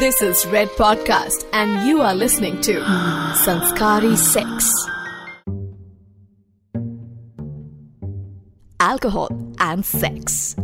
This is Red Podcast, and you are listening to Sanskari Sex. Alcohol and sex.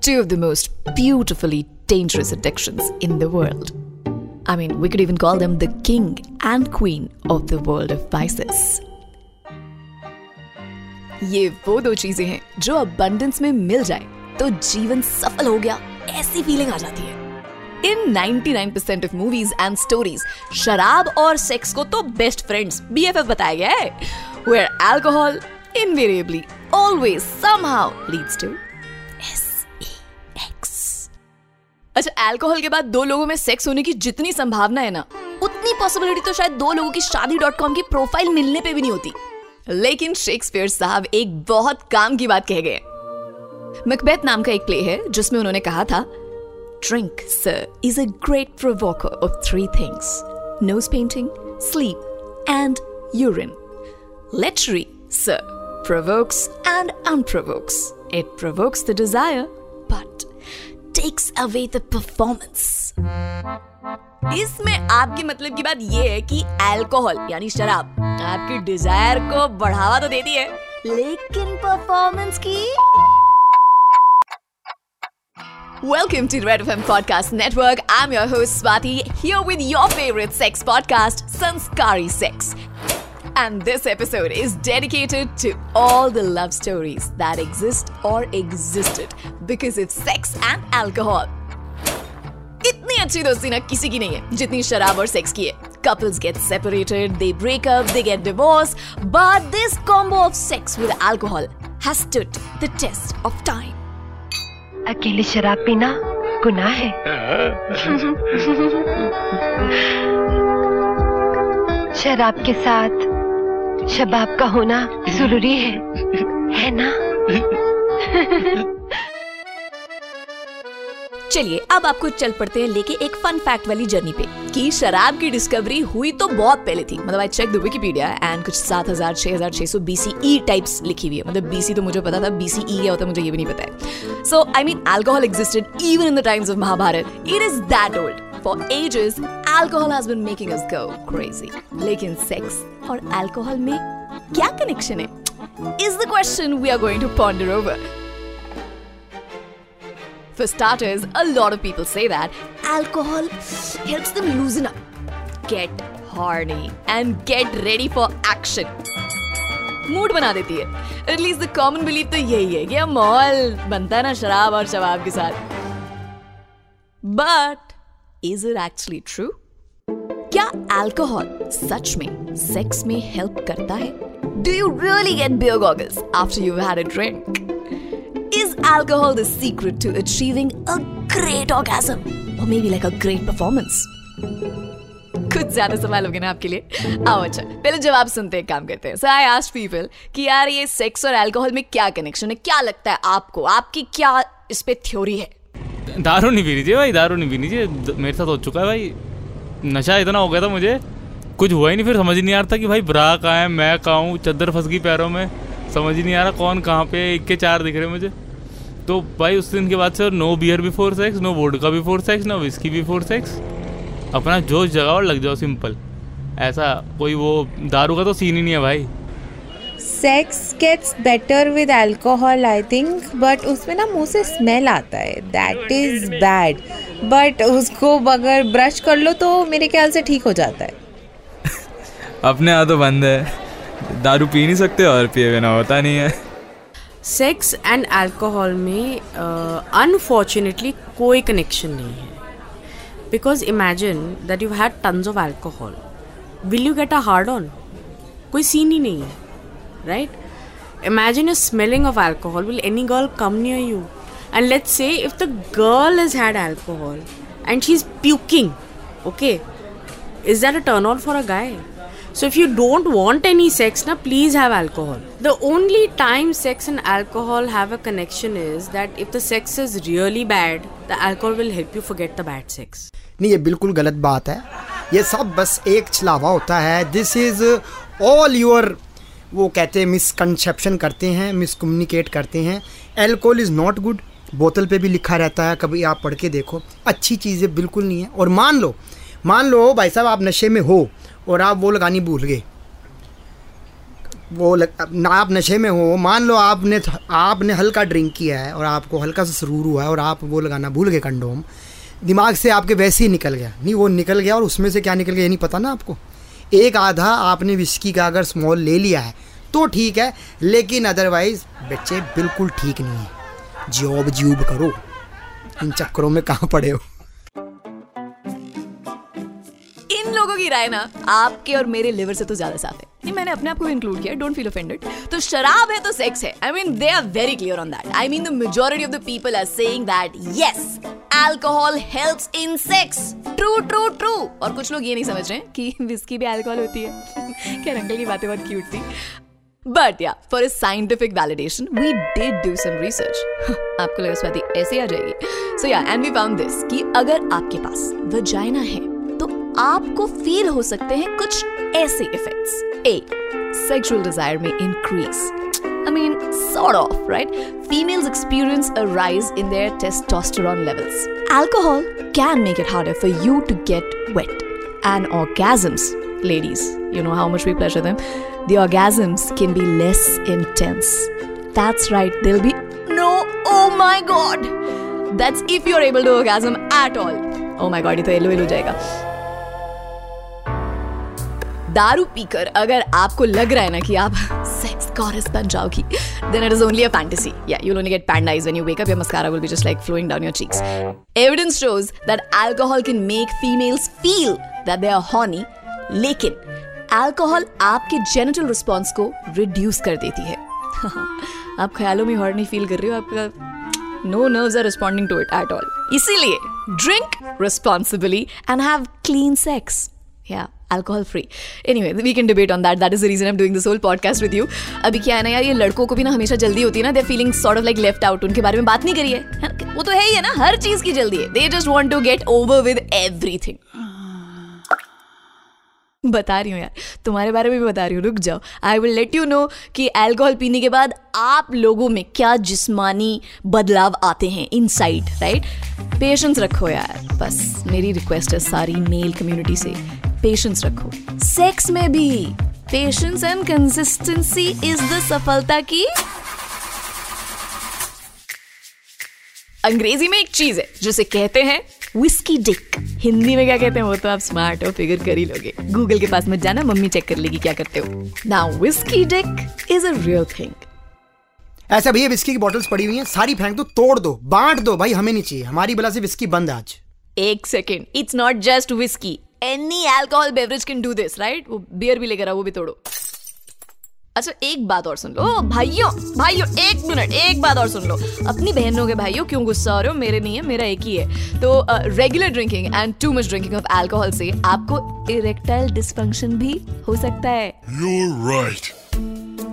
Two of the most beautifully dangerous addictions in the world. I mean, we could even call them the king and queen of the world of vices. ये वो दो चीजें हैं जो abundance में मिल जाए तो जीवन सफल हो गया। ऐसी फीलिंग आ जाती है। In 99% of movies and stories शराब और सेक्स को तो बेस्ट फ्रेंड्स बीएफएफ बताया गया है where alcohol invariably always somehow leads to अच्छा अल्कोहल के बाद दो लोगों में सेक्स होने की जितनी संभावना है ना, उतनी पॉसिबिलिटी तो शायद दो लोगों की शादी डॉट कॉम की प्रोफ़ाइल मिलने पे भी नहीं होती। लेकिन शेक्सपियर साहब एक बहुत काम की बात कह गए मकबैत नाम का एक प्ले है जिसमें उन्होंने कहा था drink sir is a great provoker of three things nose painting sleep and urine Literary, sir, provokes and unprovokes. It provokes the desire, but takes away the performance. इसमें आपके मतलब की बात यह है कि अल्कोहल यानी शराब आपकी डिज़ायर को बढ़ावा तो देती है लेकिन परफॉर्मेंस की Welcome to Red FM Podcast Network. I'm your host Swati, here with your favorite sex podcast, Sanskari Sex. And this episode is dedicated to all the love stories that exist or existed because of sex and alcohol. इतनी अच्छी दोस्ती ना किसी की नहीं है जितनी शराब और सेक्स की है couples get separated they break up they get divorced but this combo of sex with alcohol has stood the test of time अकेले शराब पीना गुनाह है। शराब के साथ शबाब का होना ज़रूरी है। है ना? चलिए अब आपको चल पड़ते हैं लेके एक फन फैक्ट वाली जर्नी पे कि शराब की डिस्कवरी हुई तो बहुत पहले थी। मतलब I check the Wikipedia and कुछ 7000 6600 बीसीई टाइप्स लिखी हुई है। मतलब बीसी तो मुझे पता था बीसीई क्या होता है मुझे ये भी नहीं पता है। So I mean alcohol existed even in the times of Mahabharata it is that old For ages, alcohol has been making us go crazy. लेकिन सेक्स और अल्कोहल में क्या कनेक्शन है? Is the question we are going to ponder over. For starters, a lot of people say that alcohol helps them loosen up, get horny, and get ready for action. Mood बना देती है। At least the common belief तो यही है कि माहौल बनता है ना शराब और शबाब के साथ। But is it actually true क्या अल्कोहल सच में सेक्स में हेल्प करता है? Do you really get beer goggles after you had a drink alcohol the secret to achieving a great orgasm? Or maybe like a great performance? कुछ ज़्यादा सवाल हो गए ना आपके लिए। आओ अच्छा पहले जवाब सुनते हैं काम करते हैं। सो आई आस्ट पीपल कि यार ये सेक्स और अल्कोहल में क्या कनेक्शन है? क्या लगता है आपको? आपकी क्या इस पे थ्योरी है? दारू नहीं पीनी भाई दारू नहीं पीनी मेरे साथ हो चुका है भाई। नशा इतना हो गया था मुझे कुछ हुआ ही नहीं फिर समझ ही नहीं आ रहा था कि भाई ब्रा कहाँ है मैं कहाँ हूँ चद्दर फंस गई पैरों में। समझ ही नहीं आ रहा कौन कहाँ पे एक के चार दिख रहे मुझे। तो भाई उस दिन के बाद से no beer before sex no vodka before sex no whisky before sex अपना जोश जगाओ और लग जाओ सिंपल ऐसा कोई वो दारू का तो सीन ही नहीं है भाई। Sex gets better with alcohol I think but उसमें ना मुँह से स्मेल आता है। दैट इज़ बैड बट उसको अगर ब्रश कर लो तो मेरे ख्याल से ठीक हो जाता है। अपने यहाँ तो बंद है। दारू पी नहीं सकते और पिए बिना होता नहीं है। सेक्स एंड अल्कोहल में अनफॉर्चुनेटली कोई कनेक्शन नहीं है। Because imagine that you had tons of alcohol will you get a hard on कोई सीन ही नहीं है right imagine a smelling of alcohol will any girl come near you and let's say if the girl is had alcohol and she is puking okay is that a turn on for a guy? So if you don't want any sex ना please have alcohol the only time sex and alcohol have a connection is that if the sex is really bad the alcohol will help you forget the bad sex नहीं, ये बिल्कुल गलत बात है। ये सब बस एक छलावा होता है। दिस इज़ ऑल योर वो कहते हैं मिसकनसेप्शन करते हैं मिसकम्युनिकेट करते हैं। एल्कोहल इज़ नॉट गुड बोतल पे भी लिखा रहता है, कभी आप पढ़ के देखो। अच्छी चीज़ें बिल्कुल नहीं है। और मान लो मान लो भाई साहब, आप नशे में हो और आप वो लगानी भूल गए। वो लग, ना आप नशे में हो मान लो आपने आपने हल्का ड्रिंक किया है और आपको हल्का सा सरूर हुआ है और आप वो लगाना भूल गए कंडोम दिमाग से आपके वैसे ही निकल गया। नहीं वो निकल गया और उसमें से क्या निकल गया ये नहीं पता ना आपको? एक आधा आपने विस्की का अगर स्मॉल ले लिया है तो ठीक है लेकिन अदरवाइज़ बच्चे बिल्कुल ठीक नहीं है। जॉब जूब करो। इन चक्करों में कहाँ पड़े हो? इन लोगों की राय ना आपके और मेरे लिवर से तो ज़्यादा साफ़ है। नहीं मैंने अपने आप को इंक्लूड किया डोंट फील ऑफेंडेड तो शराब है तो सेक्स है। I mean they are very clear on that I mean the majority of the people are saying that yes alcohol helps in sex true true true और कुछ लोग ये नहीं समझ रहे हैं कि विस्की भी अल्कोहल होती है। क्या अंकल की बातें बहुत क्यूट थी। बट या for a scientific validation, we did do some research. आपको लगा स्वाति ऐसे आ जाएगी। सो या एंड वी फाउंड दिस कि अगर आपके पास वजाइना है आपको फील हो सकते हैं कुछ ऐसे इफेक्ट्स ए सेक्सुअल डिज़ायर में increase I mean sort of right females experience a rise in their testosterone levels alcohol can make it harder for you to get wet and orgasms ladies you know how much we pleasure them the orgasms can be less intense that's right they will be no oh my god that's if you are able to orgasm at all oh my god ये तो yellow yellow जाएगा. दारू पीकर अगर आपको लग रहा है ना कि आप सेक्स कॉरस बन जाओगी then it is only a fantasy या you only get panda eyes when you wake up your mascara will be just like flowing down your cheeks evidence shows that alcohol can make females feel that they are horny लेकिन alcohol आपके genital response को reduce कर देती है। आप ख्यालों में horny feel कर रहे हो, आपका no nerves are responding to it at all इसीलिए drink responsibly and have clean sex या alcohol free anyway, we can debate on that. That is the reason am doing this whole podcast with you अभी क्या है ना यार, ये लड़कों को भी ना हमेशा जल्दी होती है ना they feeling sort of like left out उनके बारे में बात नहीं करी है? वो तो है ही है ना, हर चीज़ की जल्दी है। They just want to get over with everything बता रही हूँ यार। तुम्हारे बारे में भी बता रही हूँ, रुक जाओ। I will let you know कि अल्कोहल पीने के बाद आप लोगों में क्या जिस्मानी बदलाव आते हैं इनसाइड राइट पेशेंस रखो यार। बस, मेरी रिक्वेस्ट है सारी मेल कम्युनिटी से। पेशेंस रखो। सेक्स में भी patience and consistency is the सफलता की अंग्रेज़ी में एक चीज़ है, जिसे कहते हैं विस्की डिक हिंदी में क्या कहते हैं वो तो आप स्मार्ट हो फिगर कर ही लोगे। गूगल के पास मत जाना मम्मी चेक कर लेगी क्या करते हो। Now whisky dick is a real thing ऐसा भैया विस्की की बॉटल्स पड़ी हुई हैं सारी फेंक दो तोड़ दो बांट दो भाई हमें नहीं चाहिए। हमारी बला से विस्की बंद आज। एक second it's not just whisky any alcohol beverage can do this right वो बियर भी लेकर आओ वो भी तोड़ो। अच्छा एक बात और सुन लो। ओ, भाइयों भाइयों एक मिनट एक बात और सुन लो। अपनी बहनों के भाइयों क्यों गुस्सा हो रहे हो? मेरे नहीं है मेरा एक ही है। तो regular drinking and too much drinking of alcohol से आपको इरेक्टाइल डिस्फंक्शन भी हो सकता है। You're right.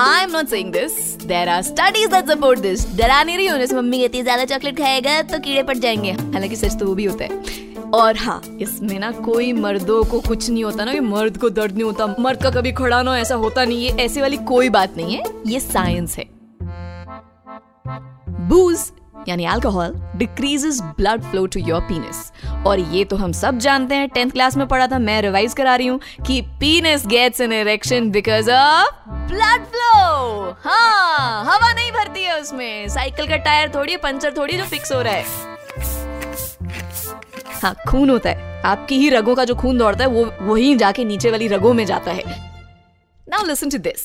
I am not saying this there are studies that support this डरा नहीं रही हूँ जैसे मम्मी कहती है ज़्यादा चॉकलेट खाएगा तो कीड़े पड़ जाएँगे। हालाँकि सच तो वो भी होता है। और हाँ इसमें ना कोई मर्दों को कुछ नहीं होता ना कि मर्द को दर्द नहीं होता। मर्द का कभी खड़ा ना ऐसा होता नहीं है ऐसे वाली कोई बात नहीं है, ये साइंस है। बूज यानी alcohol decreases blood flow to your penis और ये तो हम सब जानते हैं टेंथ क्लास में पढ़ा था, मैं रिवाइज करा रही हूँ कि penis gets an erection because of blood flow हाँ हवा नहीं भरती है उसमें साइकिल का टायर थोड़ी पंचर थोड़ी जो फिक्स हो रहा है। हाँ खून होता है। आपकी ही रगों का जो खून दौड़ता है, वो, वही जाके नीचे वाली रगो में जाता है। Now listen to this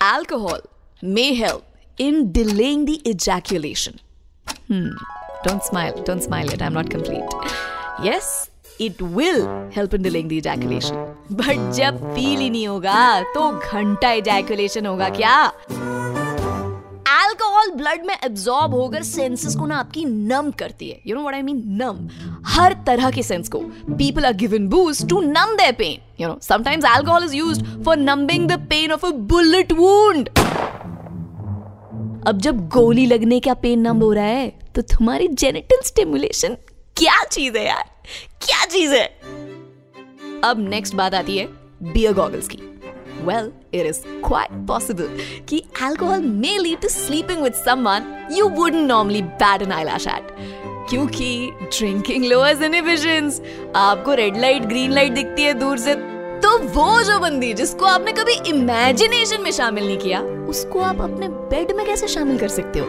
alcohol may help in delaying the ejaculation don't smile don't smile it I am not complete yes it will help in delaying the ejaculation but जब फील ही नहीं होगा तो घंटा इजैक्युलेशन होगा क्या? Alcohol blood में absorb होकर सेंसेस को ना आपकी नम करती है. You know what I mean numb हर तरह के सेंस को. People are given boost to numb their pain you know sometimes alcohol is used for numbing the pain of a bullet wound अब जब गोली लगने का पेन नम हो रहा है तो तुम्हारी जेनिटल स्टिमुलेशन क्या चीज़ है यार? क्या चीज़ है? अब नेक्स्ट बात आती है बियर गॉगल्स की. Well, it is quite possible कि alcohol may lead to sleeping with someone you wouldn't normally bat an eyelash at. क्योंकि ड्रिंकिंग लोअर्स इनहिबिशंस आपको रेड लाइट ग्रीन लाइट दिखती है दूर से तो वो जो बंदी जिसको आपने कभी इमेजिनेशन में शामिल नहीं किया उसको आप अपने बेड में कैसे शामिल कर सकते हो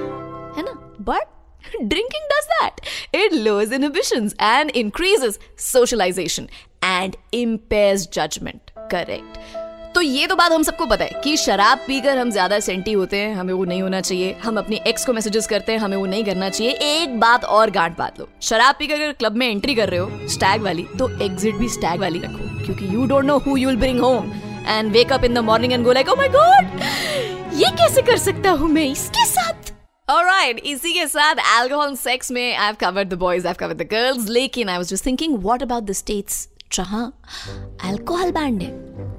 है ना but drinking does that it lowers inhibitions and increases socialization and impairs judgment correct तो ये तो बात हम सबको पता है कि शराब पीकर हम ज़्यादा सेंटी होते हैं हमें वो नहीं होना चाहिए। हम अपनी एक्स को मैसेजेस करते हैं हमें वो नहीं करना चाहिए। एक बात और गांठ बात लो। शराब पीकर अगर क्लब में एंट्री कर रहे हो स्टैग वाली तो एग्जिट भी स्टैग वाली रखो क्योंकि you don't know who you will bring home and wake up in the morning and go like oh my god ये कैसे कर सकता हूँ मैं इसके साथ? Alright, इसी के साथ alcohol and sex में I've covered the boys, I've covered the girls, लेकिन I was just thinking, what about the states? जहाँ अल्कोहल बैंड है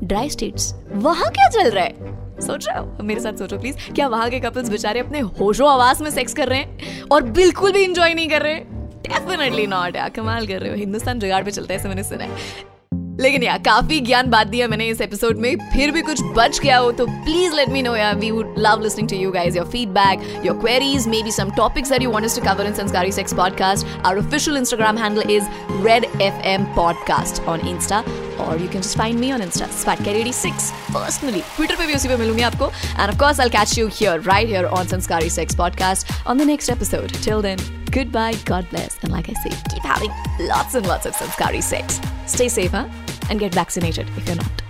ड्राई स्टेट्स वहाँ क्या चल रहा है? सोच रहे हो? मेरे साथ सोचो प्लीज़ क्या वहाँ के कपल्स बेचारे अपने होशो आवाज़ में सेक्स कर रहे हैं और बिल्कुल भी इंजॉय नहीं कर रहे? डेफिनेटली नॉट यार, कमाल कर रहे हो। हिंदुस्तान जुगाड़ पे चलता है, ऐसे मैंने सुना है। लेकिन यार, काफ़ी ज्ञान बात दिया मैंने इस एपिसोड में। फिर भी कुछ बच गया हो तो प्लीज़ लेट मी नो यार। We would love listening to you guys your feedback your queries maybe some topics that you want us to cover in Sanskari sex podcast our official Instagram handle is red F M podcast on insta और you can just find me on insta spat career six personally Twitter पर भी उसी पर मिलूँगी आपको। And off I catch you here right here on Sanskari sex podcast on the next episode till then goodbye, God bless, and like I say, keep having lots and lots of Sanskari sex. Stay safe, huh? And get vaccinated if you're not.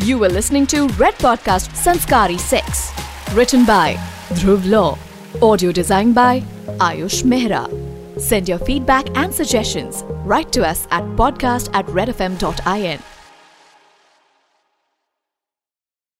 You were listening to Red Podcast Sanskari Sex. Written by Dhruv Law. Audio designed by Ayush Mehra. Send your feedback and suggestions. Write to us at podcast at redfm.in.